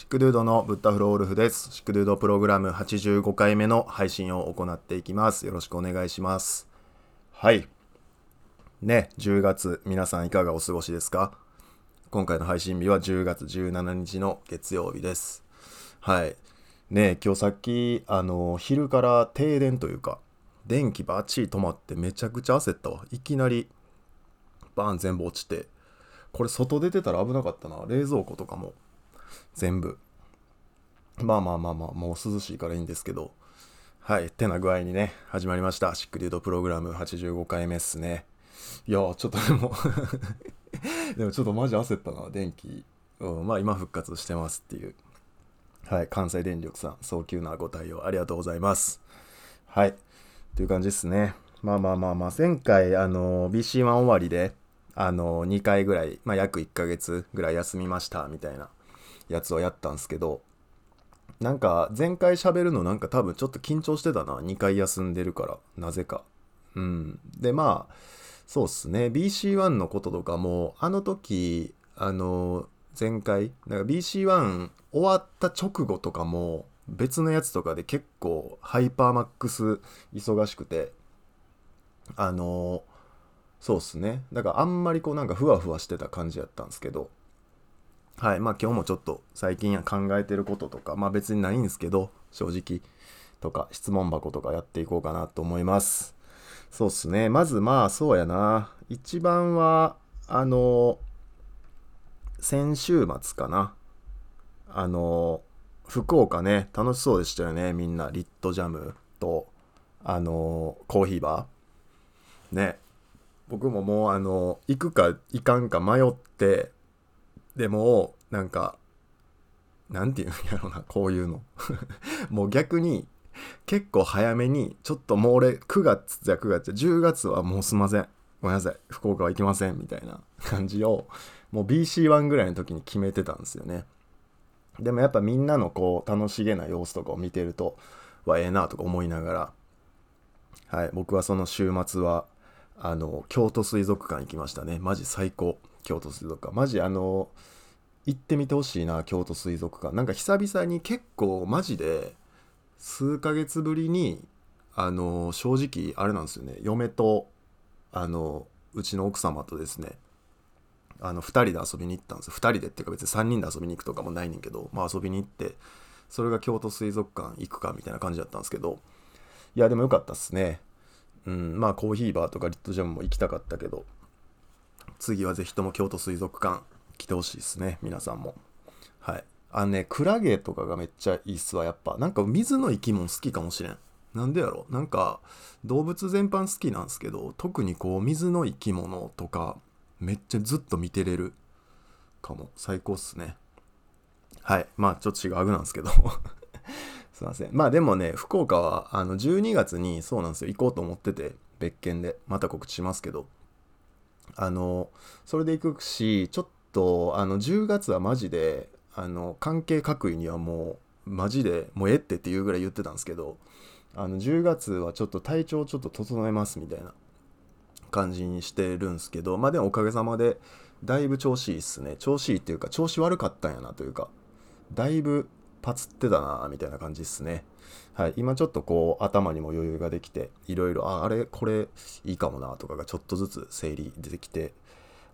シックドゥードのブッダフロールフです。シックドゥードプログラム85回目の配信を行っていきます。よろしくお願いします。はい。ね、10月、皆さんいかがお過ごしですか？今回の配信日は10月17日の月曜日です。はい。ね、今日さっき、あの、昼から停電というか、電気バッチリ止まってめちゃくちゃ焦ったわ。いきなり、バーン全部落ちて、これ外出てたら危なかったな。冷蔵庫とかも全部。まあまあまあまあ、もう涼しいからいいんですけど。はい。てな具合にね、始まりました。シックデュードプログラム85回目っすね。いやー、ちょっとでも でもちょっとマジ焦ったな、電気。うん、まあ今復活してますっていう。はい。関西電力さん、早急なご対応ありがとうございます。はい。っていう感じですね。まあまあまあまあ、前回、あの、BC1 終わりで、あの、2回ぐらい、まあ約1ヶ月ぐらい休みました、みたいなやつをやったんすけど、なんか前回喋るのなんか多分ちょっと緊張してたな。2回休んでるから、なぜか。うん。で、まあ、そうっすね。BC1 のこととかも、あの時、あの、前回、なんか BC1 終わった直後とかも、別のやつとかで結構ハイパーマックス忙しくて、あの、そうっすね。だからあんまりこうなんかふわふわしてた感じやったんですけど、はい。まあ今日もちょっと最近考えてることとか、まあ別にないんですけど、正直とか質問箱とかやっていこうかなと思います。そうっすね。まずまあそうやな。一番は、あの、先週末かな。あの、福岡ね、楽しそうでしたよね。みんな、リットジャムと、あの、コーヒーバー。ね。僕ももう、あの、行くか行かんか迷って、でも、なんか、なんていうんやろな、こういうの。もう逆に、結構早めに、ちょっともう俺、9月じゃ9月じゃ、10月はもうすいません。ごめんなさい。福岡は行きません。みたいな 感じを、もう BC1 ぐらいの時に決めてたんですよね。でもやっぱみんなのこう、楽しげな様子とかを見てると、はええなとか思いながら、はい、僕はその週末は、あの、京都水族館行きましたね。マジ最高。京都水族館。マジあの、行ってみてほしいな、京都水族館。なんか久々に結構マジで、数ヶ月ぶりに、あの、正直、あれなんですよね。嫁と、あの、うちの奥様とですね、あの、二人で遊びに行ったんですよ。二人でっていうか別に三人で遊びに行くとかもないねんけど、まあ遊びに行って、それが京都水族館行くかみたいな感じだったんですけど、いや、でもよかったっすね。うん、まあコーヒーバーとかリットジャムも行きたかったけど、次はぜひとも京都水族館来てほしいですね、皆さんも。はい。あのね、クラゲとかがめっちゃいいっすわ、やっぱ。なんか水の生き物好きかもしれん。なんでやろなんか動物全般好きなんですけど、特にこう水の生き物とかめっちゃずっと見てれるかも。最高っすね。はい。まあちょっと違うなんですけど。すいません。まあでもね、福岡はあの12月にそうなんですよ。行こうと思ってて、別件で。また告知しますけど。あの、それで行くし、ちょっと、あの、10月はマジで、あの、関係各位にはもう、マジで、もうえってっていうぐらい言ってたんですけど、あの、10月はちょっと体調ちょっと整えますみたいな感じにしてるんですけど、まあでもおかげさまで、だいぶ調子いいっすね。調子いいっていうか、調子悪かったんやなというか、だいぶパツってたなみたいな感じっすね。はい。今ちょっとこう、頭にも余裕ができて、いろいろ、あ、あれ、これ、いいかもなとかがちょっとずつ整理出てきて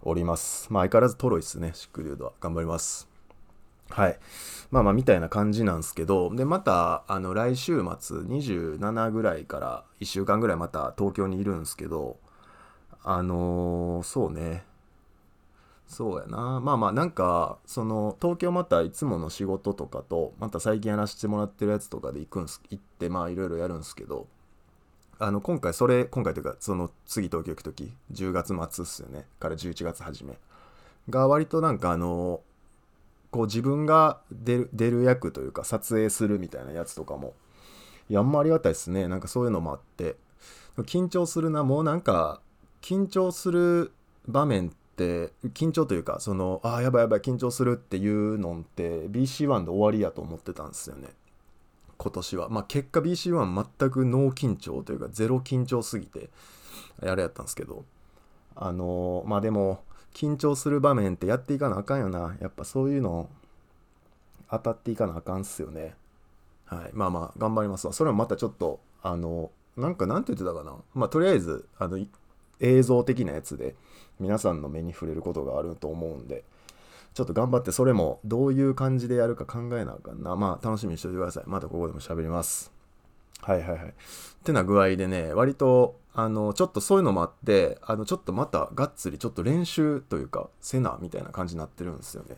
おります。まあ相変わらずトロいっすね、シックリュードは。頑張ります。はい。まあまあ、みたいな感じなんですけど、で、また、あの、来週末、27ぐらいから1週間ぐらいまた東京にいるんですけど、あのーそうね。そうやな。まあまあ、なんか、その、東京またいつもの仕事とかと、また最近やらせてもらってるやつとかで行くんす、行って、まあ、いろいろやるんですけど、あの、今回、それ、今回というか、その、次東京行くとき、10月末っすよね。から11月初め。が、割となんか、あの、こう、自分が出る、出る役というか、撮影するみたいなやつとかも、いや、あんまありがたいですね。なんかそういうのもあって、緊張するな、もうなんか、緊張する場面って、緊張というか、その、ああ、やばいやばい、緊張するっていうのって、BC1 で終わりやと思ってたんですよね。今年は。まあ、結果 BC1 全くノー緊張というか、ゼロ緊張すぎて、あれやったんですけど、あのまあでも、緊張する場面ってやっていかなあかんよな。やっぱそういうの、当たっていかなあかんっすよね。はい。まあまあ、頑張りますわ。それもまたちょっと、あの、なんかなんて言ってたかな。まあ、とりあえず、あの、映像的なやつで、皆さんの目に触れることがあると思うんで、ちょっと頑張ってそれもどういう感じでやるか考えなあかんな。まあ楽しみにしておいてください。またここでも喋ります。はいはいはい。ってな具合でね、割と、あの、ちょっとそういうのもあって、あの、ちょっとまたがっつりちょっと練習というか、せなみたいな感じになってるんですよね。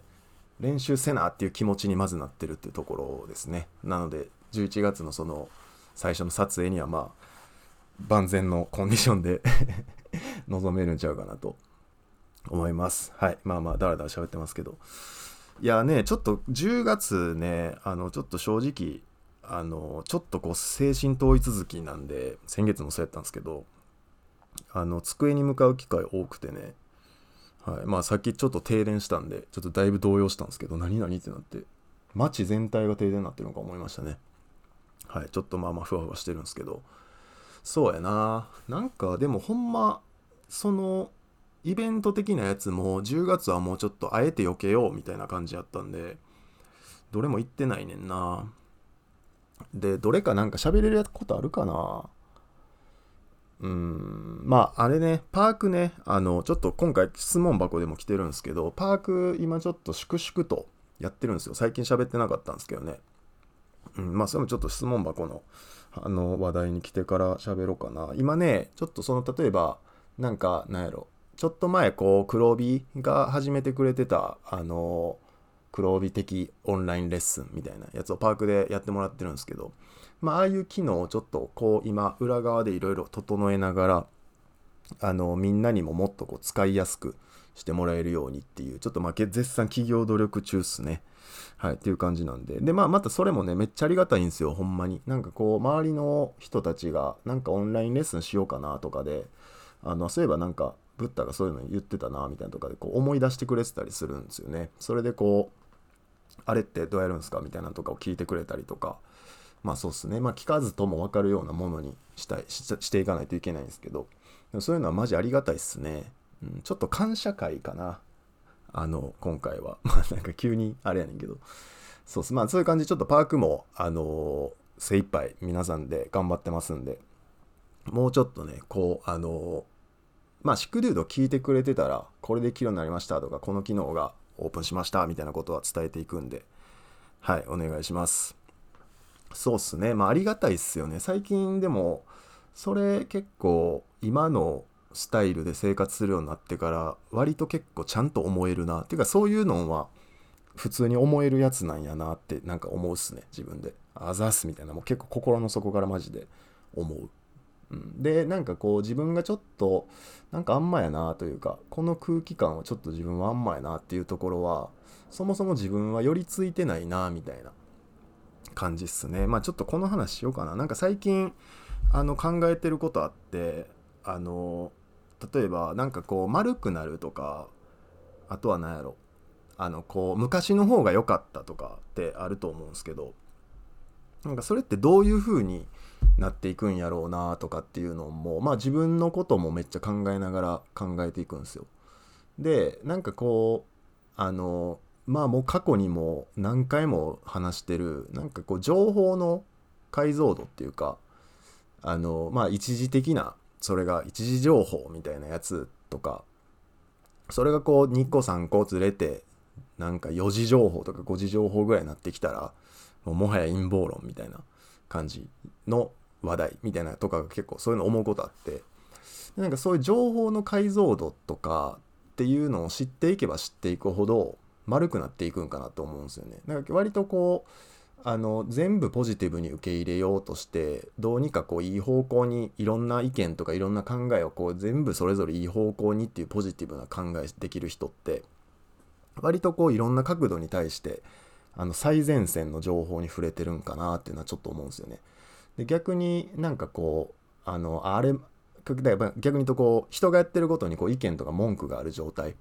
練習せなっていう気持ちにまずなってるっていうところですね。なので、11月のその最初の撮影にはまあ、万全のコンディションで 臨めるんちゃうかなと思います。はい。まあまあ、だらだら喋ってますけど。いやね、ちょっと10月ね、あの、ちょっと正直、あの、ちょっとこう、精神統一続きなんで、先月もそうやったんですけど、あの、机に向かう機会多くてね、はい。まあ、さっきちょっと停電したんで、ちょっとだいぶ動揺したんですけど、何々ってなって、街全体が停電になってるのか思いましたね。はい。ちょっとまあまあ、ふわふわしてるんですけど、そうやな。なんか、でもほんま、その、イベント的なやつも10月はもうちょっとあえて避けようみたいな感じやったんで、どれも行ってないねんな。で、どれかなんか喋れることあるかなうん、まあ、あれね、パークね、あの、ちょっと今回質問箱でも来てるんですけど、パーク今ちょっと粛々とやってるんですよ。最近喋ってなかったんですけどね。うん、まあ、それもちょっと質問箱のあの話題に来てから喋ろうかな。今ね、ちょっとその、例えば、なんか、なんやろ、ちょっと前、こう、黒帯が始めてくれてた、あの、黒帯的オンラインレッスンみたいなやつをパークでやってもらってるんですけど、まあ、ああいう機能をちょっとこう今裏側でいろいろ整えながらあのみんなにももっとこう使いやすくしてもらえるようにっていうちょっとまあ絶賛企業努力中っすね。はいっていう感じなんで。でまあまたそれもねめっちゃありがたいんですよほんまに。なんかこう周りの人たちがなんかオンラインレッスンしようかなとかであのそういえばなんかブッダがそういうの言ってたなみたいなとかでこう思い出してくれてたりするんですよねそれでこうあれってどうやるんですかみたいなとかを聞いてくれたりとかまあそうっすね。まあ聞かずとも分かるようなものにしたいししていかないといけないんですけど、でもそういうのはマジありがたいっすね。うん、ちょっと感謝会かな。あの、今回は。まあなんか急にあれやねんけど。そうっす。まあそういう感じちょっとパークも、あのー、精一杯皆さんで頑張ってますんで、もうちょっとね、こう、あのー、まあシックルード聞いてくれてたら、これで機能になりましたとか、この機能がオープンしましたみたいなことは伝えていくんで、はい、お願いします。そうっすね。まあありがたいっすよね。最近でも、それ結構今のスタイルで生活するようになってから割と結構ちゃんと思えるな。っていうかそういうのは普通に思えるやつなんやなってなんか思うっすね。自分で。あざすみたいな。もう結構心の底からマジで思う。うん、でなんかこう自分がちょっとなんかあんまやなというかこの空気感をちょっと自分はあんまやなっていうところはそもそも自分は寄りついてないなみたいな感じっすね。まあちょっとこの話しようかな。なんか最近あの考えてることあってあの例えばなんかこう丸くなるとかあとは何やろあのこう昔の方が良かったとかってあると思うんですけどなんかそれってどういう風になっていくんやろうなとかっていうのもまあ自分のこともめっちゃ考えながら考えていくんですよ。でなんかこうあのまあもう過去にも何回も話してるなんかこう情報の解像度っていうかあのまあ一時的なそれが一時情報みたいなやつとかそれがこう2個3個ずれてなんか4次情報とか5次情報ぐらいになってきたらもうもはや陰謀論みたいな感じの話題みたいなとかが結構そういうの思うことあってなんかそういう情報の解像度とかっていうのを知っていけば知っていくほど丸くなっていくんかなと思うんですよね。なんか割とこうあの全部ポジティブに受け入れようとしてどうにかこういい方向にいろんな意見とかいろんな考えをこう全部それぞれいい方向にっていうポジティブな考えできる人って割とこういろんな角度に対してあの最前線の情報に触れてるんかなっていうのはちょっと思うんですよね。で逆になんかこうあのあれ逆に言うとこう人がやってることにこう意見とか文句がある状態っ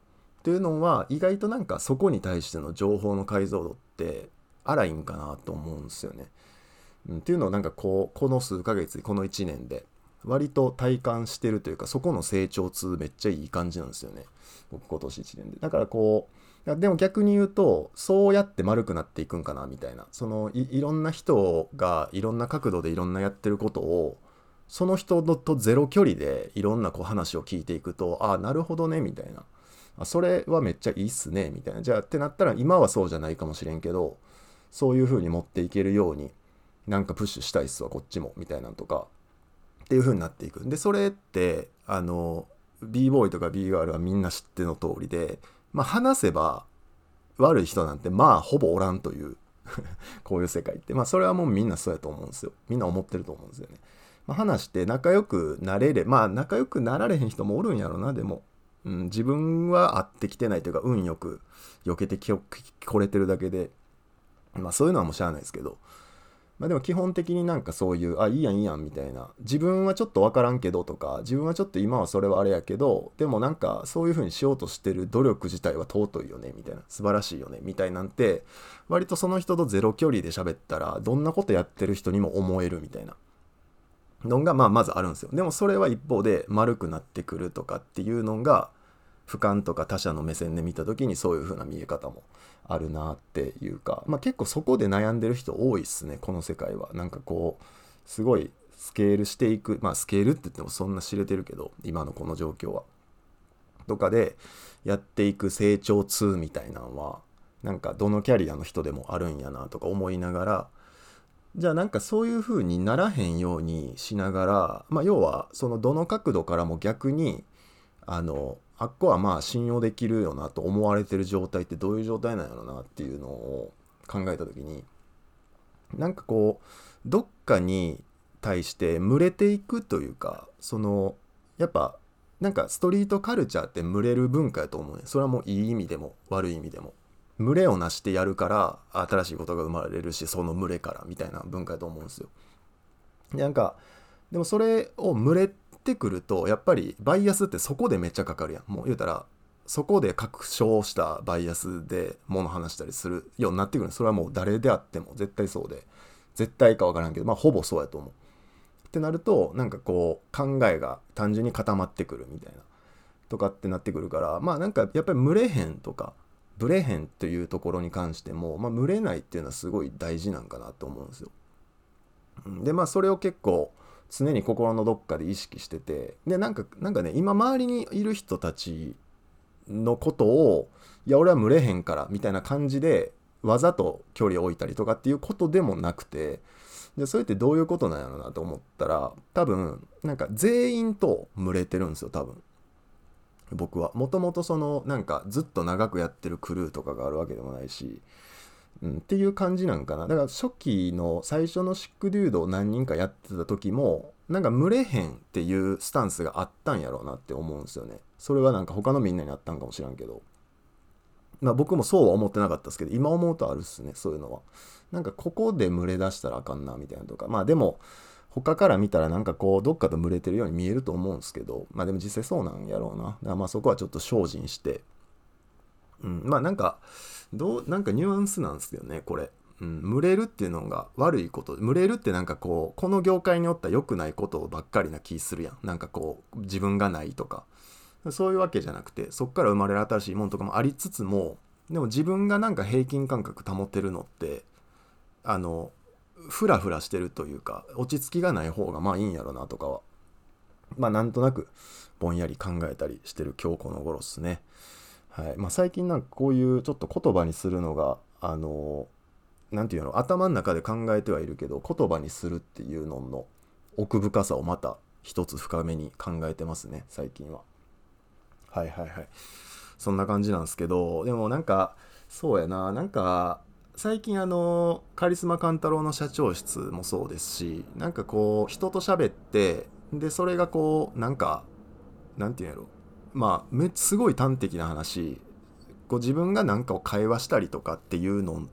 ていうのは意外となんかそこに対しての情報の解像度って荒いんかなと思うんですよね。うん、っていうのをなんかこうこの数ヶ月この1年で割と体感してるというかそこの成長痛めっちゃいい感じなんですよね僕今年1年で。だからこうでも逆に言うとそうやって丸くなっていくんかなみたいな。そのいろんな人がいろんな角度でいろんなやってることをその人とゼロ距離でいろんなこう話を聞いていくとああなるほどねみたいな。あそれはめっちゃいいっすねみたいな。じゃあってなったら今はそうじゃないかもしれんけどそういう風に持っていけるようになんかプッシュしたいっすわこっちもみたいなとかっていう風になっていく。でそれってあの b ボーイとか b ガールはみんな知っての通りでまあ話せば悪い人なんてまあほぼおらんという こういう世界って。まあそれはもうみんなそうやと思うんですよ。みんな思ってると思うんですよね、まあ、話して仲良くなれれまあ仲良くなられへん人もおるんやろな。でも、うん、自分は会ってきてないというか運よく避けてこれてるだけで。まあそういうのはもうしゃあないですけど。まあでも基本的になんかそういう、あ、いいやんいいやんみたいな、自分はちょっとわからんけどとか、自分はちょっと今はそれはあれやけど、でもなんかそういう風にしようとしてる努力自体は尊いよねみたいな、素晴らしいよねみたいなんて、割とその人とゼロ距離で喋ったら、どんなことやってる人にも思えるみたいな。のがまあまずあるんですよ。でもそれは一方で丸くなってくるとかっていうのが俯瞰とか他者の目線で見た時にそういう風な見え方もあるなっていうか、まあ、結構そこで悩んでる人多いっすねこの世界は。なんかこうすごいスケールしていくまあスケールって言ってもそんな知れてるけど今のこの状況は。とかでやっていく成長痛みたいなのはなんかどのキャリアの人でもあるんやなとか思いながらじゃあなんかそういう風にならへんようにしながらまあ要はそのどの角度からも逆にあのあっこはまあ信用できるよなと思われてる状態ってどういう状態なんやろなっていうのを考えた時になんかこうどっかに対して群れていくというかそのやっぱなんかストリートカルチャーって群れる文化やと思うねそれはもういい意味でも悪い意味でも。群れをなしてやるから新しいことが生まれるしその群れからみたいな文化やと思うんですよ。なんかでもそれを群れってくるとやっぱりバイアスってそこでめっちゃかかるやん。もう言うたらそこで確証したバイアスで物話したりするようになってくるそれはもう誰であっても絶対そうで。絶対か分からんけどまあほぼそうやと思う。ってなるとなんかこう考えが単純に固まってくるみたいなとかってなってくるからまあなんかやっぱり群れへんとかブレへんというところに関しても、まあ、群れないっていうのはすごい大事なんかなと思うんですよ。でまあそれを結構常に心のどっかで意識しててでなんかなんかね今周りにいる人たちのことをいや俺は群れへんからみたいな感じでわざと距離を置いたりとかっていうことでもなくてでそれってどういうことなんやろうなと思ったら多分なんか全員と群れてるんですよ多分。僕は。もともとそのなんかずっと長くやってるクルーとかがあるわけでもないしうん、っていう感じなんかな。だから初期の最初のシックデュードを何人かやってた時もなんか群れへんっていうスタンスがあったんやろうなって思うんですよね。それはなんか他のみんなにあったんかもしらんけど。まあ僕もそうは思ってなかったですけど今思うとあるっすねそういうのは。なんかここで群れ出したらあかんなみたいなとか。まあでも他から見たらなんかこうどっかと群れてるように見えると思うんですけど。まあでも実際そうなんやろうな。だからまあそこはちょっと精進してうん。まあなんかどうなんかニュアンスなんですよねこれ。うん、群れるっていうのが悪いこと。群れるってなんかこうこの業界におった良くないことばっかりな気するやん。なんかこう自分がないとか。そういうわけじゃなくてそっから生まれる新しいものとかもありつつもでも自分がなんか平均感覚保てるのってあのフラフラしてるというか落ち着きがない方がまあいいんやろなとかは。まあなんとなくぼんやり考えたりしてる今日この頃っすね。はいまあ、最近なんかこういうちょっと言葉にするのがあの何て言うの頭の中で考えてはいるけど言葉にするっていうのの奥深さをまた一つ深めに考えてますね最近は。はいはいはい。そんな感じなんですけどでもなんかそうやななんか最近あのカリスマ勘太郎の社長室もそうですしなんかこう人と喋ってでそれがこうなんかなんて言うんやろまあめすごい端的な話。こう自分が何かを会話したりとかっていうの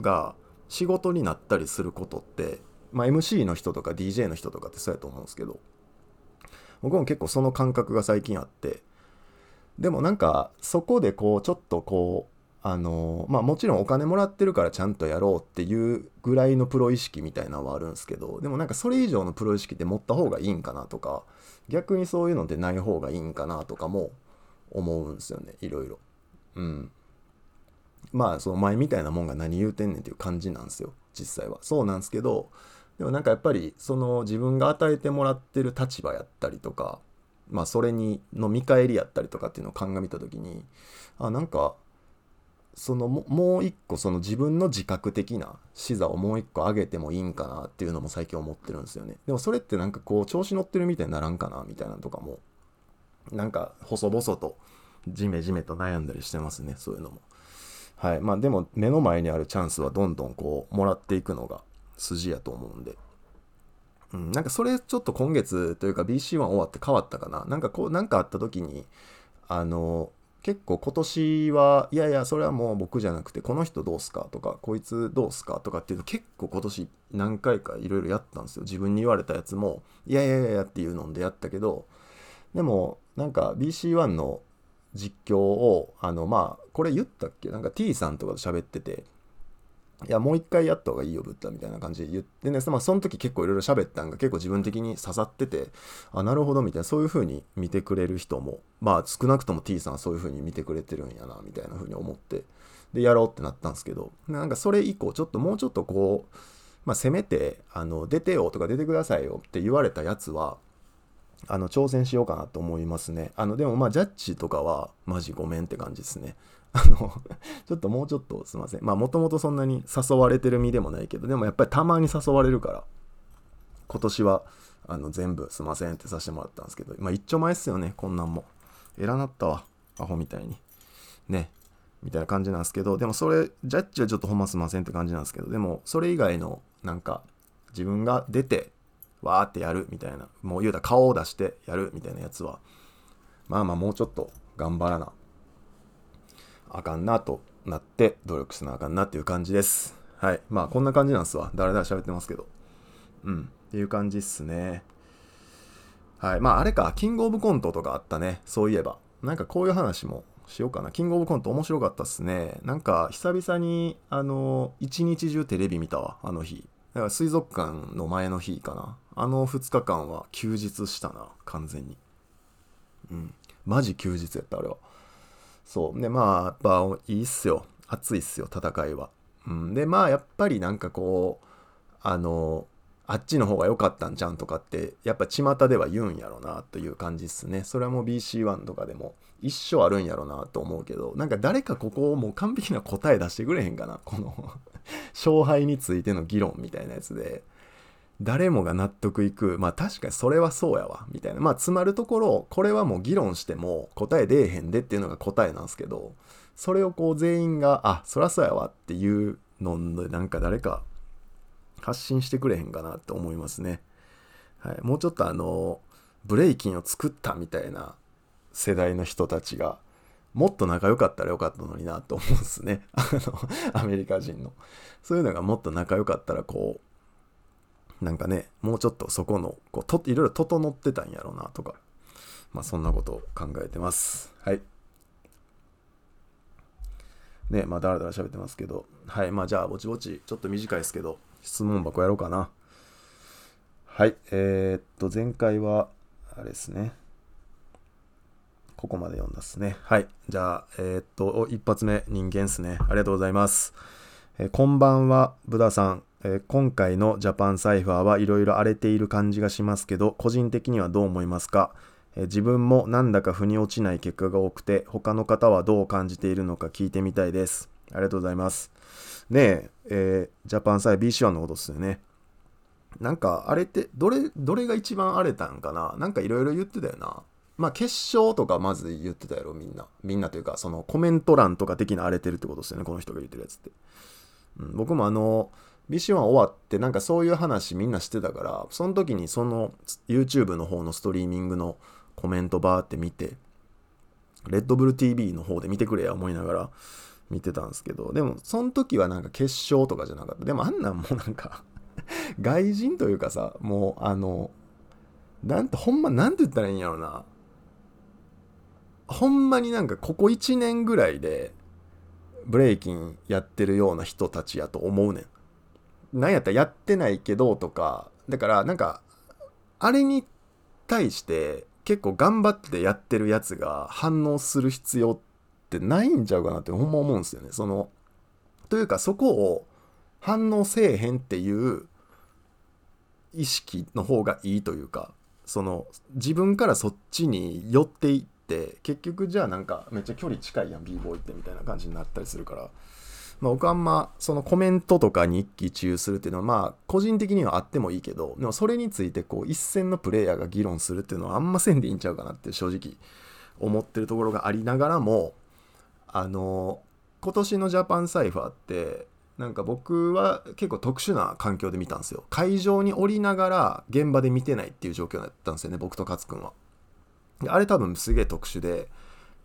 が仕事になったりすることって、まあ、MC の人とか DJ の人とかってそうやと思うんですけど僕も結構その感覚が最近あってでもなんかそこでこうちょっとこうあのまあもちろんお金もらってるからちゃんとやろうっていうぐらいのプロ意識みたいなのはあるんですけどでもなんかそれ以上のプロ意識って持った方がいいんかなとか逆にそういうのってない方がいいんかなとかも思うんですよねいろいろ。うん。まあその前みたいなもんが何言うてんねんっていう感じなんですよ実際はそうなんですけどでもなんかやっぱりその自分が与えてもらってる立場やったりとかまあそれにの見返りやったりとかっていうのを鑑みた時にあなんかそのももう一個その自分の自覚的な視座をもう一個上げてもいいんかなっていうのも最近思ってるんですよね。でもそれってなんかこう調子乗ってるみたいにならんかなみたいなのとかもなんか細々とじめじめと悩んだりしてますねそういうのも。はい。まあでも目の前にあるチャンスはどんどんこうもらっていくのが筋やと思うんで。うん、なんかそれちょっと今月というか BC1 終わって変わったかな。なんかこうなんかあった時にあの結構今年はいやいやそれはもう僕じゃなくてこの人どうすかとかこいつどうすかとかっていうの結構今年何回かいろいろやったんですよ。自分に言われたやつもいやいやいやっていうのでやったけどでもなんか BC1 の実況をあのまあこれ言ったっけ？なんか T さんとかと喋ってて。いや、もう一回やった方がいいよ、ブッダみたいな感じで言ってね、まあ、その時結構いろいろ喋ったんが結構自分的に刺さってて、あ、なるほど、みたいな、そういう風に見てくれる人も、まあ、少なくとも T さんはそういう風に見てくれてるんやな、みたいな風に思って、で、やろうってなったんですけど、なんかそれ以降、ちょっともうちょっとこう、まあ、せめて、あの、出てよとか出てくださいよって言われたやつは、あの、挑戦しようかなと思いますね。あの、でもまあ、ジャッジとかは、マジごめんって感じですね。あの、ちょっともうちょっとすいません。まあもともとそんなに誘われてる身でもないけど、でもやっぱりたまに誘われるから、今年はあの全部すいませんってさせてもらったんですけど、まあ一丁前っすよね、こんなんも。偉なったわ、アホみたいに。ね。みたいな感じなんですけど、でもそれ、ジャッジはちょっとほんますいませんって感じなんですけど、でもそれ以外のなんか自分が出て、わーってやるみたいな、もう言うたら顔を出してやるみたいなやつは、まあまあもうちょっと頑張らなあかんなとなって努力しなあかんなっていう感じです。はい。まあこんな感じなんすわ。だらだら喋ってますけど。うん。っていう感じっすね。はい。まああれか、キングオブコントとかあったね。そういえば。なんかこういう話もしようかな。キングオブコント面白かったっすね。なんか久々に、あの、一日中テレビ見たわ。あの日。だから水族館の前の日かな。あの2日間は休日したな。完全に。うん。マジ休日やった、あれは。そう。で、まあ、やっぱいいっすよ。熱いっすよ、戦いは。うん。で、まあ、やっぱりなんかこう、あの、あっちの方が良かったんじゃんとかって、やっぱ巷では言うんやろなという感じっすね。それはもう BC1 とかでも一生あるんやろなと思うけど、なんか誰かここをもう完璧な答え出してくれへんかな。この勝敗についての議論みたいなやつで。誰もが納得いく。まあ確かにそれはそうやわ。みたいな。まあ詰まるところ、これはもう議論しても答え出えへんでっていうのが答えなんですけど、それをこう全員が、あ、そらそうやわっていうので、なんか誰か発信してくれへんかなって思いますね。はい。もうちょっとあの、ブレイキンを作ったみたいな世代の人たちが、もっと仲良かったらよかったのになと思うんですね。あの、アメリカ人の。そういうのがもっと仲良かったらこう、なんかね、もうちょっとそこの、こう、と、いろいろ整ってたんやろうなとか、まあそんなことを考えてます。はい。ね、まあだらだら喋ってますけど、はい、まあじゃあぼちぼち、ちょっと短いですけど、質問箱やろうかな。はい、えー、っと、前回は、あれですね。ここまで読んだっすね。はい。じゃあ、えー、っと、一発目、人間っすね。ありがとうございます。えー、こんばんは、ブダさん。えー、今回のジャパンサイファーはいろいろ荒れている感じがしますけど、個人的にはどう思いますか、えー、自分もなんだか腑に落ちない結果が多くて、他の方はどう感じているのか聞いてみたいです。ありがとうございます。ねえ、えー、ジャパンサイ BC1 のことっすよね。なんか、あれて、どれ、どれが一番荒れたんかな？なんかいろいろ言ってたよな。まあ、決勝とかまず言ってたやろ、みんな。みんなというか、そのコメント欄とか的な荒れてるってことですよね、この人が言ってるやつって。うん、僕もあの、BC1 終わってなんかそういう話みんなしてたからその時にその YouTube の方のストリーミングのコメントバーって見てレッドブル TV の方で見てくれや思いながら見てたんですけどでもその時はなんか決勝とかじゃなかった。でもあんなんもうなんか 外人というかさもうあのなんてほんまなんて言ったらいいんやろな。ほんまになんかここ1年ぐらいでブレイキンやってるような人たちやと思うねん。なんやったらやってないけどとか、だからなんか、あれに対して結構頑張ってやってるやつが反応する必要ってないんちゃうかなってほんま思うんですよね。その、というかそこを反応せえへんっていう意識の方がいいというかその自分からそっちに寄っていって結局じゃあなんかめっちゃ距離近いやん b ボーイってみたいな感じになったりするから、まあ、僕あんまそのコメントとかに一喜一憂するっていうのはまあ個人的にはあってもいいけどでもそれについてこう一線のプレイヤーが議論するっていうのはあんませんでいいんちゃうかなって正直思ってるところがありながらもあの今年のジャパンサイファーってなんか僕は結構特殊な環境で見たんですよ。会場に降りながら現場で見てないっていう状況だったんですよね僕と勝君は。あれ多分すげえ特殊で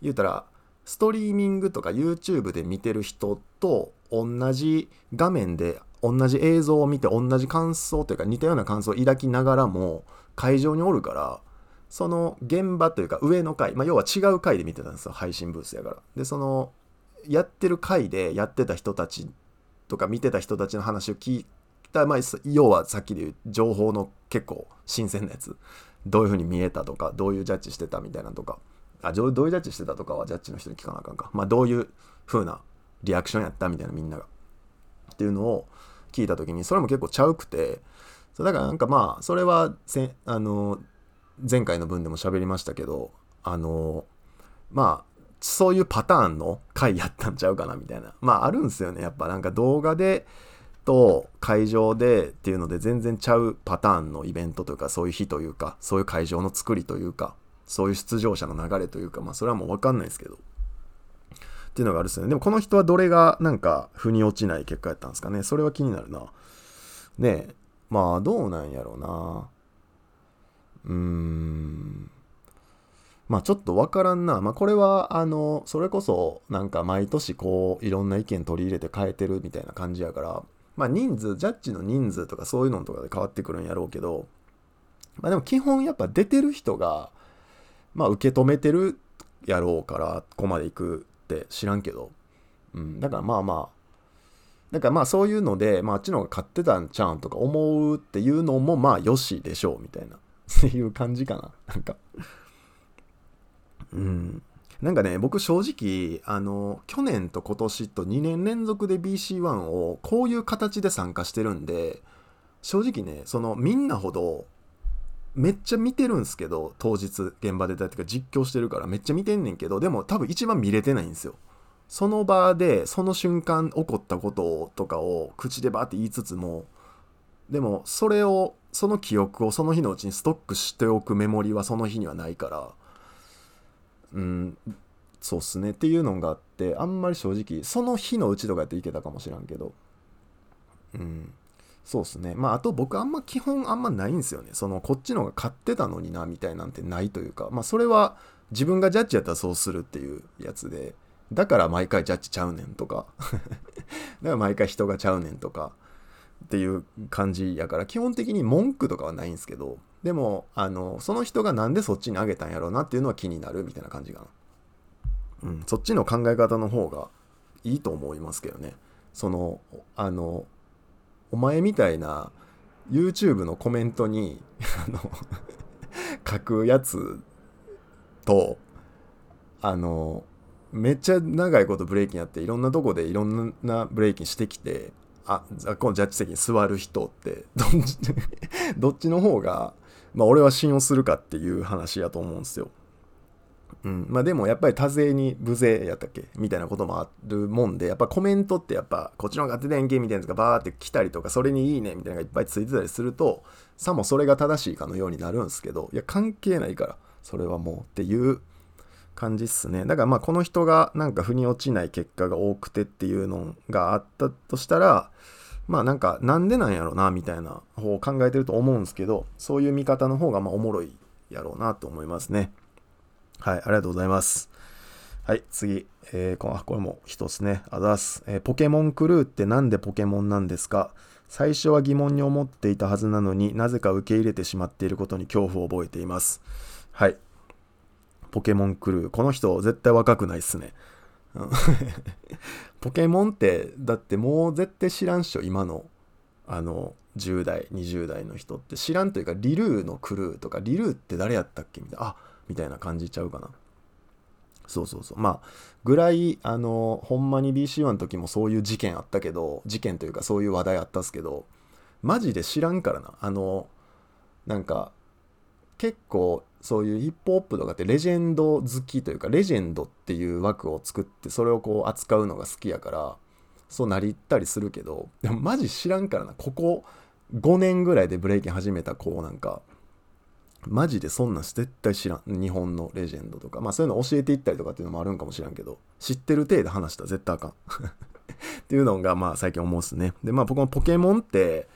言うたらストリーミングとか YouTube で見てる人と同じ画面で同じ映像を見て同じ感想というか似たような感想を抱きながらも会場におるからその現場というか上の階、まあ、要は違う階で見てたんですよ配信ブースやから。でそのやってる回でやってた人たちとか見てた人たちの話を聞いた、まあ、要はさっきで言う情報の結構新鮮なやつ。どういう風に見えたとかどういうジャッジしてたみたいなとか。あどういうジャッジしてたとかはジャッジの人に聞かなあかんか、まあ、どういう風なリアクションやったみたいなみんながっていうのを聞いた時にそれも結構ちゃうくてそだからなんかまあそれはせあの前回の分でも喋りましたけどあのまあそういうパターンの回やったんちゃうかなみたいな。まああるんすよね。やっぱなんか動画でと会場でっていうので全然ちゃうパターンのイベントというかそういう日というかそういう会場の作りというかそういう出場者の流れというかまあそれはもう分かんないですけどっていうのがあるっすね。でもこの人はどれがなんか腑に落ちない結果やったんですかね。それは気になるな。ねえ。まあどうなんやろうな。うーん。まあちょっとわからんな。まあこれは、あの、それこそなんか毎年こういろんな意見取り入れて変えてるみたいな感じやから、まあ人数、ジャッジの人数とかそういうのとかで変わってくるんやろうけど、まあでも基本やっぱ出てる人が、まあ受け止めてるやろうから、ここまで行くって知らんけど、うん、だからまあまあ、だからまあそういうので、まああっちの方が勝ってたんちゃうんとか思うっていうのもまあよしでしょうみたいな、っていう感じかな。なんかうん。なんかね、僕正直、あの、去年と今年と2年連続で BC1 をこういう形で参加してるんで、正直ね、そのみんなほど、めっちゃ見てるんすけど、当日現場でだってか実況してるからめっちゃ見てんねんけど、でも多分一番見れてないんですよ。その場で、その瞬間起こったこととかを口でバーって言いつつも、でもそれを、その記憶をその日のうちにストックしておくメモリはその日にはないから、うん、そうっすねっていうのがあってあんまり正直その日のうちとかやっていけたかもしらんけどうんそうっすね。まああと僕あんま基本あんまないんですよね。そのこっちの方が勝ってたのになみたいなんてないというか。まあそれは自分がジャッジやったらそうするっていうやつで。だから毎回ジャッジちゃうねんとか。だから毎回人がちゃうねんとか。っていう感じやから。基本的に文句とかはないんですけど。でもあのその人がなんでそっちにあげたんやろうなっていうのは気になるみたいな感じかな。うん、そっちの考え方の方がいいと思いますけどね。そのあのお前みたいな YouTube のコメントに あの 書くやつとあのめっちゃ長いことブレイキンやっていろんなとこでいろんなブレイキンしてきてあこのジャッジ席に座る人ってどっち どっちの方がまあ俺は信用するかっていう話やと思うんですよ。うん、まあでもやっぱり多勢に無勢やったっけ？みたいなこともあるもんでやっぱコメントってやっぱこっちの方が勝手でんけ？みたいなやつがバーって来たりとかそれにいいね？みたいなのがいっぱいついてたりするとさもそれが正しいかのようになるんですけどいや関係ないからそれはもうっていう感じっすね。だからまあこの人がなんか腑に落ちない結果が多くてっていうのがあったとしたらまあなんかなんでなんやろなみたいな方を考えてると思うんですけどそういう見方の方がまあおもろいやろうなと思いますね。はいありがとうございます。はい次。えー、このこれも一つね。あざす、えー、ポケモンクルーってなんでポケモンなんですか？最初は疑問に思っていたはずなのになぜか受け入れてしまっていることに恐怖を覚えています。はい。ポケモンクルー。この人絶対若くないっすね。ポケモンってだってもう絶対知らんっしょ今のあの10代20代の人って。知らんというかリルーのクルーとかリルーって誰やったっけ？みたいな。あみたいな感じちゃうかな。そうそうそう。まあぐらいあのほんまに BC1 の時もそういう事件あったけど事件というかそういう話題あったっすけどマジで知らんからな。あのなんか結構そういうヒップホップとかってレジェンド好きというかレジェンドっていう枠を作ってそれをこう扱うのが好きやからそうなりったりするけどでもマジ知らんからな。ここ5年ぐらいでブレイキン始めた子なんかマジでそんなん絶対知らん。日本のレジェンドとか。まあそういうの教えていったりとかっていうのもあるんかもしらんけど。知ってる体で話したら絶対あかん。っていうのがまあ最近思うっすね。でまあ僕もポケモンって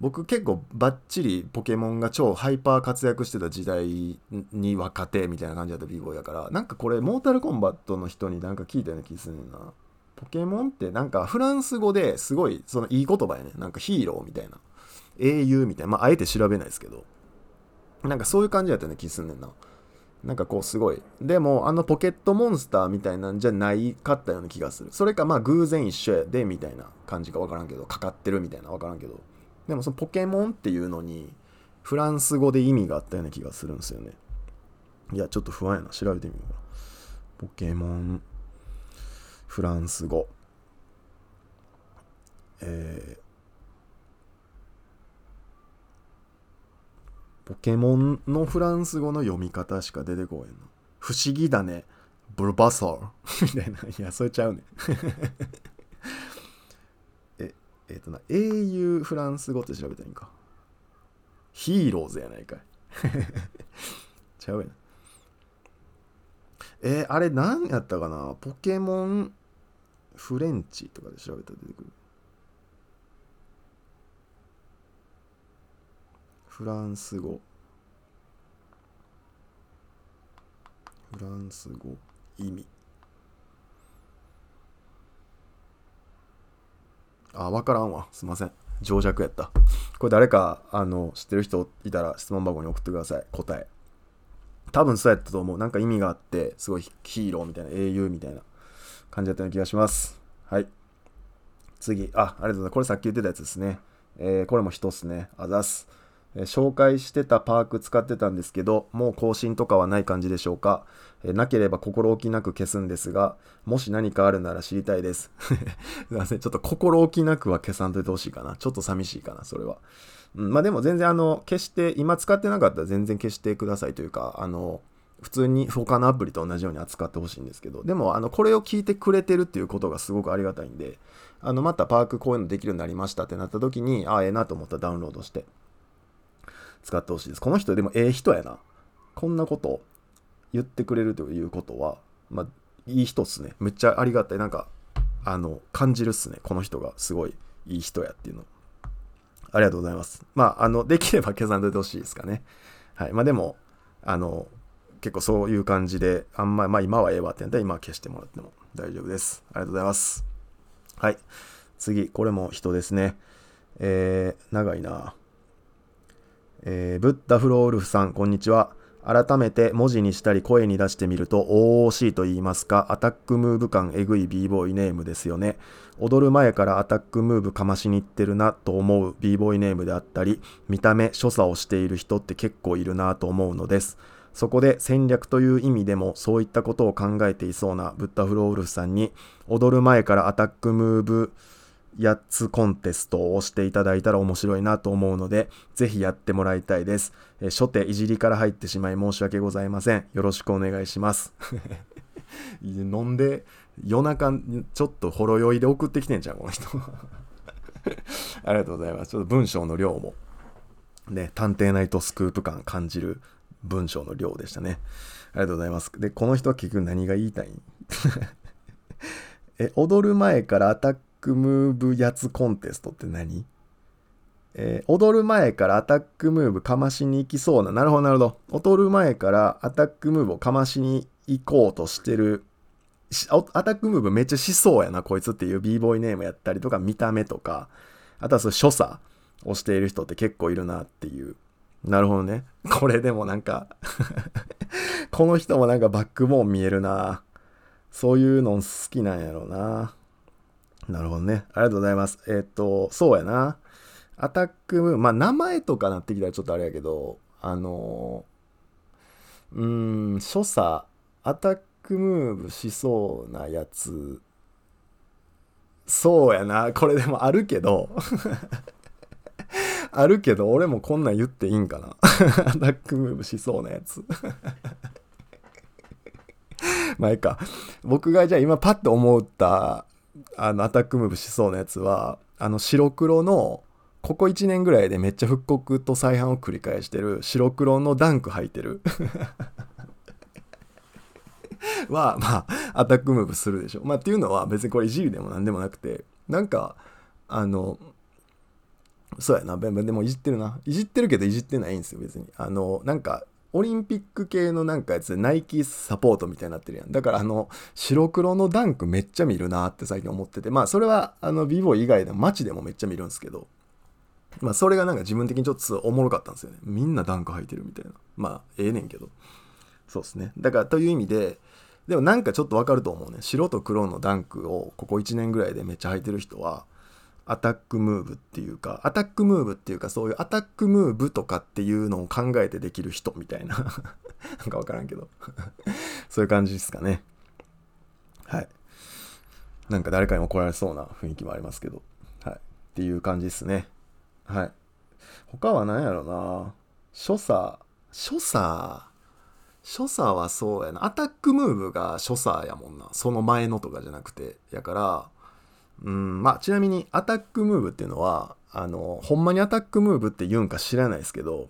僕結構バッチリポケモンが超ハイパー活躍してた時代に若手みたいな感じだった b ボーイやから。なんかこれモータルコンバットの人になんか聞いたような気するねんな。ポケモンってなんかフランス語ですごいそのいい言葉やねなんかヒーローみたいな。英雄みたいな。まああえて調べないですけど。なんかそういう感じやったような気すんねんななんかこうすごいでもあのポケットモンスターみたいなんじゃないかったような気がするそれかまあ偶然一緒やでみたいな感じか分からんけどかかってるみたいな分からんけどでもそのポケモンっていうのにフランス語で意味があったような気がするんですよね。いや、ちょっと不安やな。調べてみようか。ポケモン、フランス語。えー、ポケモンのフランス語の読み方しか出てこへんの。不思議だね。ブルバサーみたいな。いや、それちゃうね。ええっ、ー、とな、英雄フランス語って調べたらいいんか。ヒーローズやないかい。ちゃうやん。えー、あれ何やったかな？ポケモンフレンチとかで調べたら出てくる。フランス語。フランス語意味。あ、わからんわ。すいません。情弱やった。これ誰か、あの、知ってる人いたら質問箱に送ってください。答え。多分そうやったと思う。なんか意味があって、すごいヒーローみたいな、英雄みたいな感じだったような気がします。はい。次。あ、ありがとうございます。これさっき言ってたやつですね。えー、これも人っすね。あざす。紹介してたパーク使ってたんですけど、もう更新とかはない感じでしょうか。えなければ心置きなく消すんですが、もし何かあるなら知りたいです。すいません。ちょっと心置きなくは消さんといてほしいかな。ちょっと寂しいかな、それは。うん、まあでも全然あの、消して、今使ってなかったら全然消してくださいというか、あの、普通に他のアプリと同じように扱ってほしいんですけど、でも、あの、これを聞いてくれてるっていうことがすごくありがたいんで、あの、またパークこういうのできるようになりましたってなった時に、ああ、ええなと思ったらダウンロードして、使ってほしいです。この人でもええ人やな。こんなこと言ってくれるということは、まあ、いい人っすね。めっちゃありがたい。なんか、あの、感じるっすね。この人がすごいいい人やっていうの。ありがとうございます。まあ、あの、できれば消さんでほしいですかね。はい。まあでも、あの、結構そういう感じで、あんまり、まあ今はええわってやったら今は消してもらっても大丈夫です。ありがとうございます。はい。次、これも人ですね。えー、長いな。えー、ブッダフロールフさん、こんにちは。改めて文字にしたり声に出してみると OOC と言いますかアタックムーブ感えぐい b ボーイネームですよね踊る前からアタックムーブかましにいってるなと思う b ボーイネームであったり見た目所作をしている人って結構いるなと思うのですそこで戦略という意味でもそういったことを考えていそうなブッダフロールフさんに踊る前からアタックムーブ8つコンテストをしていただいたら面白いなと思うので、ぜひやってもらいたいです。え初手いじりから入ってしまい申し訳ございません。よろしくお願いします。飲んで夜中ちょっとほろ酔いで送ってきてんじゃん、この人。ありがとうございます。ちょっと文章の量も、ね、探偵ナイトスクープ感感じる文章の量でしたね。ありがとうございます。で、この人は結局何が言いたい？え、踊る前からアタッククムーブやつコンテストって何？えー、踊る前からアタックムーブかましに行きそうな。なるほど、なるほど。踊る前からアタックムーブをかましに行こうとしてる。アタックムーブめっちゃしそうやな、こいつっていう b ボーイネームやったりとか、見た目とか、あとはそう所作をしている人って結構いるなっていう。なるほどね。これでもなんか この人もなんかバックボーン見えるな。そういうの好きなんやろうな。なるほどね。ありがとうございます。えっ、と、そうやな。アタックムーまあ名前とかなってきたらちょっとあれやけど、あのー、うーん、所作、アタックムーブしそうなやつそうやなこれでもあるけど あるけど俺もこんなん言っていいんかな アタックムーブしそうなやつ まあいいか僕がじゃあ今パッと思ったあのアタックムーブしそうなやつはあの白黒のここ1年ぐらいでめっちゃ復刻と再販を繰り返してる白黒のダンク履いてる。はまあアタックムーブするでしょ。まあっていうのは別にこれいじりでも何でもなくてなんかあのそうやな。でもいじってるな。いじってるけどいじってないんですよ別に。あのなんかオリンピック系のなんかやつでナイキサポートみたいになってるやん。だからあの、白黒のダンクめっちゃ見るなって最近思ってて、まあそれはあの、ビボ以外でも街でもめっちゃ見るんですけど、まあそれがなんか自分的にちょっとおもろかったんですよね。みんなダンク履いてるみたいな。まあええねんけど。そうですね。だからという意味で、でもなんかちょっとわかると思うね。白と黒のダンクをここ1年ぐらいでめっちゃ履いてる人は、アタックムーブっていうか、アタックムーブっていうか、そういうアタックムーブとかっていうのを考えてできる人みたいな。なんかわからんけど そういう感じですかね。はい。なんか誰かに怒られそうな雰囲気もありますけど。はい。っていう感じですね。はい。他は何やろな。所作、所作、所作はそうやな。アタックムーブが所作やもんな。その前のとかじゃなくて。やから、うん、まあ、ちなみに attack move っていうのは、あの、ほんまに attack move って言うんか知らないですけど、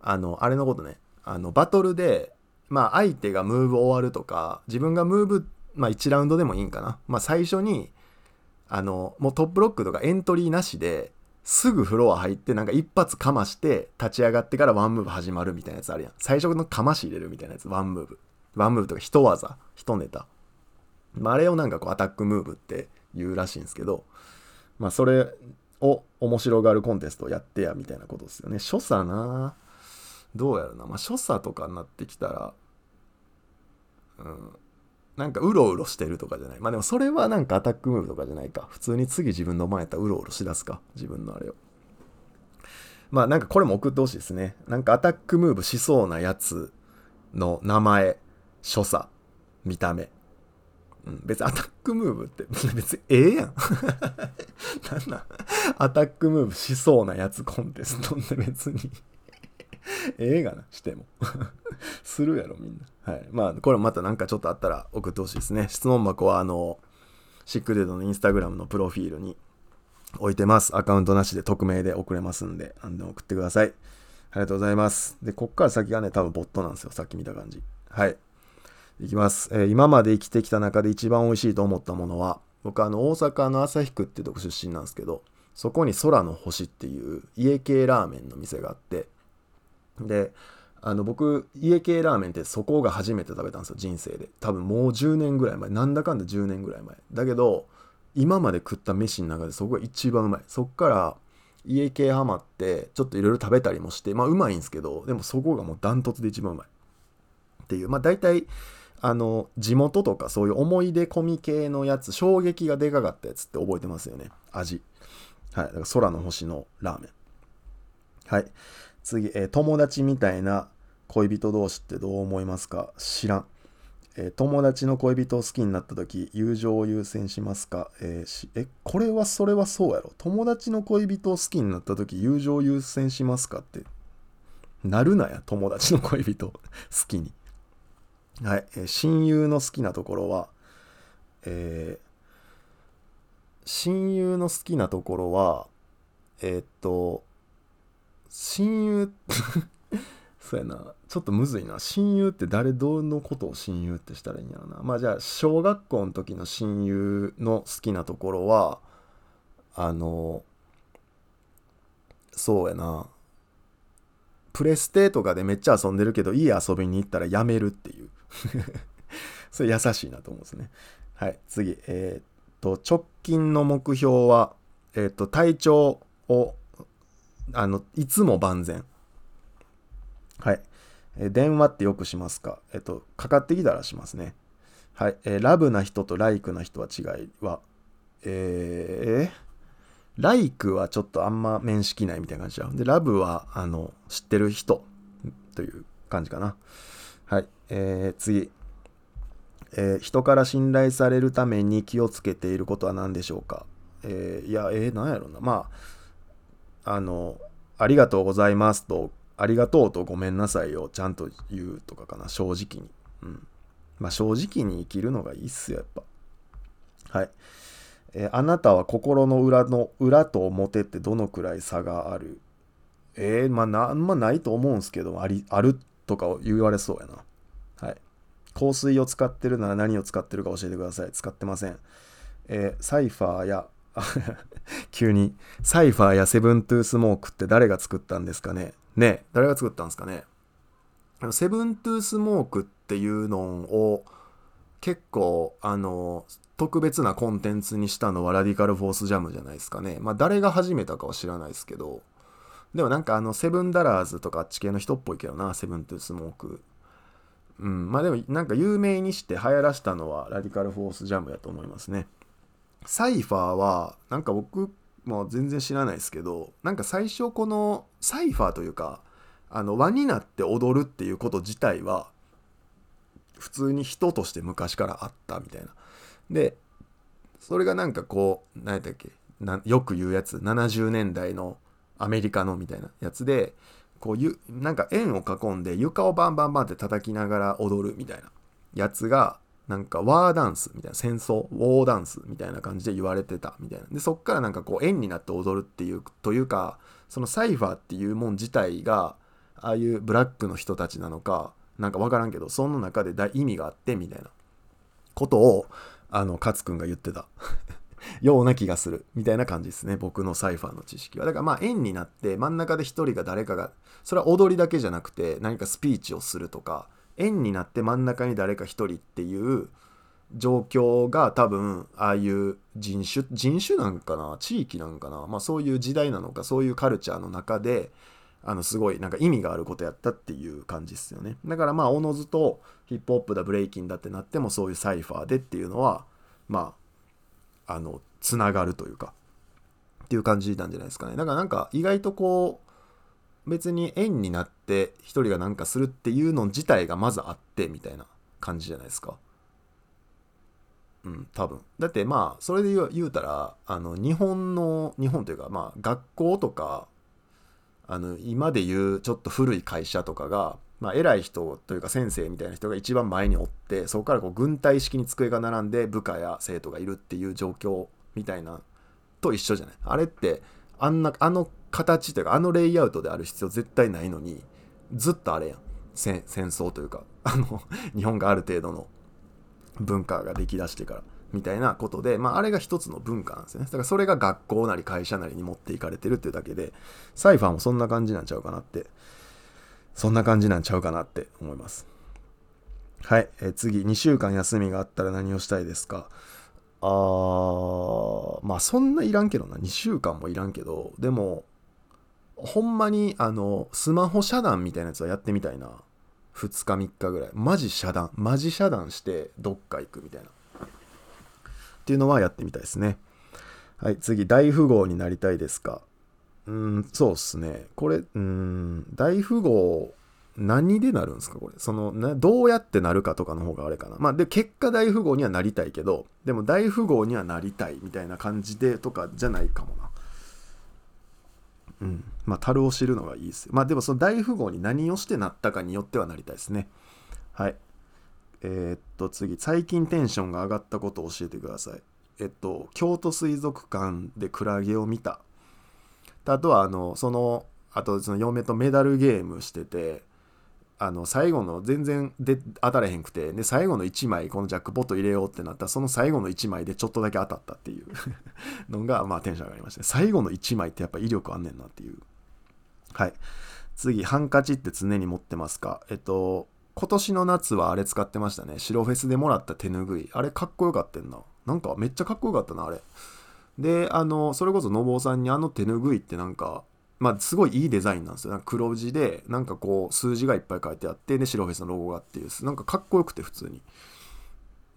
あの、あれのことね、あの、バトルで、まあ、相手がムーブ終わるとか、自分がムーブ、まあ、1ラウンドでもいいんかな。まあ、最初に、あの、もうトップロックとかエントリーなしで、すぐフロア入ってなんか一発かまして立ち上がってからワンムーブ始まるみたいなやつあるやん。最初のかまし入れるみたいなやつ、ワンムーブ。ワンムーブとか一技、一ネタ。まあ、あれをなんかこうアタックムーブって言うらしいんですけど、まあそれを面白がるコンテストをやってやみたいなことですよね。所作などうやるな。まあ所作とかになってきたら、うん、なんかうろうろしてるとかじゃない。まあでもそれはなんかアタックムーブとかじゃないか。普通に次自分の前やったらうろうろしだすか。自分のあれを。まあなんかこれも送ってほしいですね。なんかアタックムーブしそうなやつの名前、所作、見た目。うん、別にアタックムーブって 別にええやん。なんなん？アタックムーブしそうなやつコンテスト って別に。ええがなしても。するやろみんな。はい。まあこれまた何かちょっとあったら送ってほしいですね。質問箱はあのシックデードのインスタグラムのプロフィールに置いてます。アカウントなしで匿名で送れますんであの送ってください。ありがとうございます。でこっから先がね多分ボットなんですよ。さっき見た感じ。はい。いきます、えー、今まで生きてきた中で一番美味しいと思ったものは、僕あの大阪の旭区っていうとこ出身なんですけど、そこに空の星っていう家系ラーメンの店があって、で、あの僕、家系ラーメンってそこが初めて食べたんですよ、人生で。多分もう10年ぐらい前。なんだかんだ10年ぐらい前。だけど、今まで食った飯の中でそこが一番うまい。そっから家系ハマって、ちょっといろいろ食べたりもして、まあうまいんですけど、でもそこがもうダントツで一番うまい。っていう、まあ大体、あの、地元とかそういう思い出込み系のやつ、衝撃がでかかったやつって覚えてますよね。味。はい。だから空の星のラーメン。はい。次、えー、友達みたいな恋人同士ってどう思いますか？知らん。えー、友達の恋人を好きになった時、友情を優先しますか、えー、しえ、これはそれはそうやろ。友達の恋人を好きになった時、友情を優先しますかって、なるなや、友達の恋人好きに。はい、え、親友の好きなところは、えー、親友の好きなところは、えー、っと、親友 そうやな、ちょっとむずいな。親友って誰どのことを親友ってしたらいいんやろな。まあじゃあ、小学校の時の親友の好きなところは、あの、そうやな。プレステとかでめっちゃ遊んでるけど、家遊びに行ったらやめるっていう。それ優しいなと思うんですね。はい、次。えー、っと、直近の目標は、えー、っと、体調を、あの、いつも万全。はい。えー、電話ってよくしますか？えっと、かかってきたらしますね。はい。え、ラブな人とライクな人は違いは、えー、ライクはちょっとあんま面識ないみたいな感じちゃう。で、ラブは、あの、知ってる人という感じかな。はい。えー、次。えー人から信頼されるために気をつけていることは何でしょうか？えーいや、えー、なんやろな。まあ、あの、ありがとうございますと、ありがとうとごめんなさいをちゃんと言うとかかな、正直に。うん。まあ、正直に生きるのがいいっすよ、やっぱ。はい。えーあなたは心の裏の裏と表ってどのくらい差がある？えー、まあな、あんまないと思うんすけど、あり、あるとかを言われそうやな。はい。香水を使ってるなら何を使ってるか教えてください。使ってません。えーサイファーや、急に、サイファーやセブントゥースモークって誰が作ったんですかね？ね誰が作ったんですかね？あのセブントゥースモークっていうのを結構あの特別なコンテンツにしたのはラディカルフォースジャムじゃないですかねまあ誰が始めたかは知らないですけどでもなんかあのセブンダラーズとかあっち系の人っぽいけどなセブントゥースモーク。うんまあでもなんか有名にして流行らしたのはラディカルフォースジャムやと思いますね。サイファーはなんか僕も全然知らないですけどなんか最初このサイファーというかあの輪になって踊るっていうこと自体は普通に人として昔からあったみたいな。でそれがなんかこう何やったっけなよく言うやつ70年代のアメリカのみたいなやつでこうゆなんか円を囲んで床をバンバンバンって叩きながら踊るみたいなやつがなんかワーダンスみたいな戦争ウォーダンスみたいな感じで言われてたみたいなでそっからなんかこう円になって踊るっていうというかそのサイファーっていうもん自体がああいうブラックの人たちなのかなんか分からんけどその中で大意味があってみたいなことをあの勝くんが言ってた。ような気がするみたいな感じですね。僕のサイファーの知識は。だからまあ円になって真ん中で一人が誰かがそれは踊りだけじゃなくて何かスピーチをするとか円になって真ん中に誰か一人っていう状況が多分ああいう人種人種なんかな？地域なんかな？まあそういう時代なのかそういうカルチャーの中であのすごいなんか意味があることやったっていう感じですよね。だからまあおのずとヒップホップだブレイキンだってなってもそういうサイファーでっていうのはまああのつながるというかっていう感じなんじゃないですかね。だからなんか意外とこう別に円になって一人がなんかするっていうの自体がまずあってみたいな感じじゃないですか。うん多分。だってまあそれで言う言うたらあの日本の日本というかまあ学校とかあの今で言うちょっと古い会社とかが、まあ、偉い人というか先生みたいな人が一番前におってそこからこう軍隊式に机が並んで部下や生徒がいるっていう状況みたいなと一緒じゃない？あれってあんなあの形というかあのレイアウトである必要絶対ないのにずっとあれやん戦戦争というかあの 日本がある程度の文化が出来だしてからみたいなことで、まあ、あれが一つの文化なんですよね。だからそれが学校なり会社なりに持っていかれてるっていうだけで、サイファーもそんな感じなんちゃうかなって、そんな感じなんちゃうかなって思います。はい、えー次、2週間休みがあったら何をしたいですか？あー、まあそんないらんけどな、2週間もいらんけど、でも、ほんまに、あの、スマホ遮断みたいなやつはやってみたいな。2日3日ぐらい。マジ遮断。マジ遮断してどっか行くみたいな。っていうのはやってみたいですね。はい、次、大富豪になりたいですか？うん、そうっすね。これ、うん、大富豪、何でなるんですかこれ？その、な、どうやってなるかとかの方があれかな。まあ、で、結果大富豪にはなりたいけど、でも大富豪にはなりたいみたいな感じでとかじゃないかもな。うん。まあ、樽を知るのがいいです。まあ、でもその大富豪に何をしてなったかによってはなりたいですね。はい。えーっと、次、最近テンションが上がったことを教えてください。えっと、京都水族館でクラゲを見た。あとは、あの、その、あと、その嫁とメダルゲームしてて、あの、最後の全然で当たれへんくて、で、最後の1枚、このジャックポット入れようってなったら、その最後の1枚でちょっとだけ当たったっていう のが、まあ、テンション上がりました。最後の1枚ってやっぱ威力あんねんなっていう。はい。次、ハンカチって常に持ってますか？えっと、今年の夏はあれ使ってましたね。白フェスでもらった手ぬぐい。あれかっこよかったんな。なんかめっちゃかっこよかったな、あれ。で、あの、それこそのぼうさんにあの手ぬぐいってなんか、まあすごいいいデザインなんですよ。なんか黒字で、なんかこう数字がいっぱい書いてあって、で、白フェスのロゴがっていう、なんかかっこよくて普通に。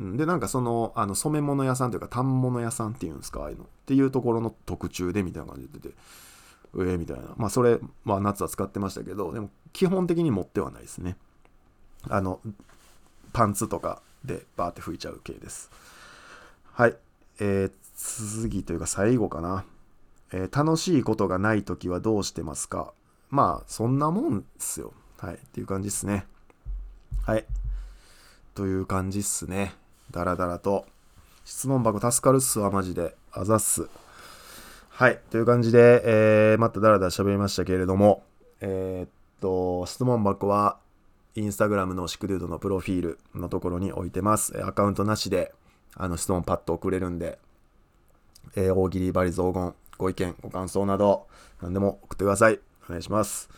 んで、なんかその、あの染め物屋さんというか反物屋さんっていうんですか、ああいうの。っていうところの特注でみたいな感じで出てて、えー、みたいな。まあそれ、まあ夏は使ってましたけど、でも基本的に持ってはないですね。あの、パンツとかでバーって吹いちゃう系です。はい。えー、次というか最後かな。えー、楽しいことがない時はどうしてますか？まあ、そんなもんですよ。はい。っていう感じっすね。はい。という感じっすね。だらだらと。質問箱助かるっすわ、マジで。あざっす。はい。という感じで、えー、まただらだら喋りましたけれども、えー、っと、質問箱は、インスタグラムのシクルードのプロフィールのところに置いてます。アカウントなしで、あの、質問パッと送れるんで、えー、大喜利、バリ雑言、ご意見、ご感想など、何でも送ってください。お願いします。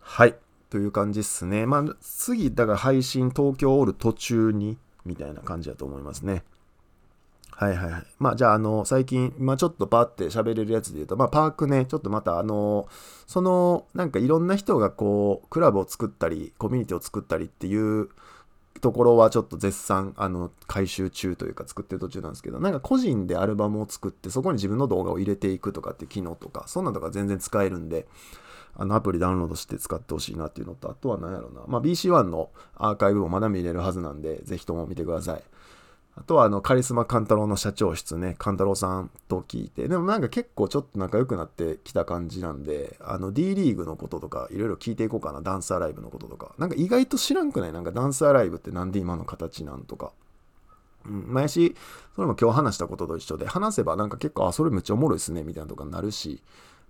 はい。という感じっすね。まあ、次、だから配信、東京おる途中に、みたいな感じだと思いますね。はいはいはい。まあじゃあ、あの、最近、まあちょっとパーって喋れるやつで言うと、まあパークね、ちょっとまたあの、その、なんかいろんな人がこう、クラブを作ったり、コミュニティを作ったりっていうところはちょっと絶賛、あの、回収中というか作ってる途中なんですけど、なんか個人でアルバムを作って、そこに自分の動画を入れていくとかって機能とか、そんなんとか全然使えるんで、あのアプリダウンロードして使ってほしいなっていうのと、あとは何やろうな、まあ BC1 のアーカイブもまだ見れるはずなんで、ぜひとも見てください。あとはあのカリスマ勘太郎の社長室ね、勘太郎さんと聞いて、でもなんか結構ちょっと仲良くなってきた感じなんで、あの D リーグのこととかいろいろ聞いていこうかな、ダンサーライブのこととか。なんか意外と知らんくない？なんかダンサーライブってなんで今の形なんとか。うん、前し、それも今日話したことと一緒で、話せばなんか結構、あ、それめっちゃおもろいっすね、みたいなとかなるし、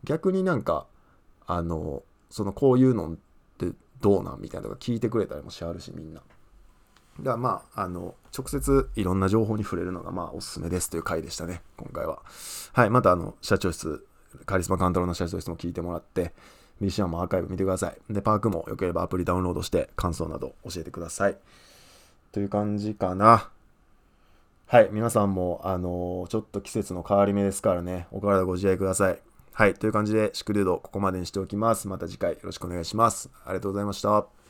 逆になんか、あの、そのこういうのってどうなん？みたいなとか聞いてくれたりもしはるし、みんな。だからまあ、あの、直接いろんな情報に触れるのがまあおすすめですという回でしたね、今回は。はい、またあの、社長室、カリスマカントロの社長室も聞いてもらって、ミシャンもアーカイブ見てください。で、パークもよければアプリダウンロードして感想など教えてください。という感じかな。はい、皆さんも、あのー、ちょっと季節の変わり目ですからね、お体ご自愛ください。はい、という感じで、シクルードここまでにしておきます。また次回よろしくお願いします。ありがとうございました。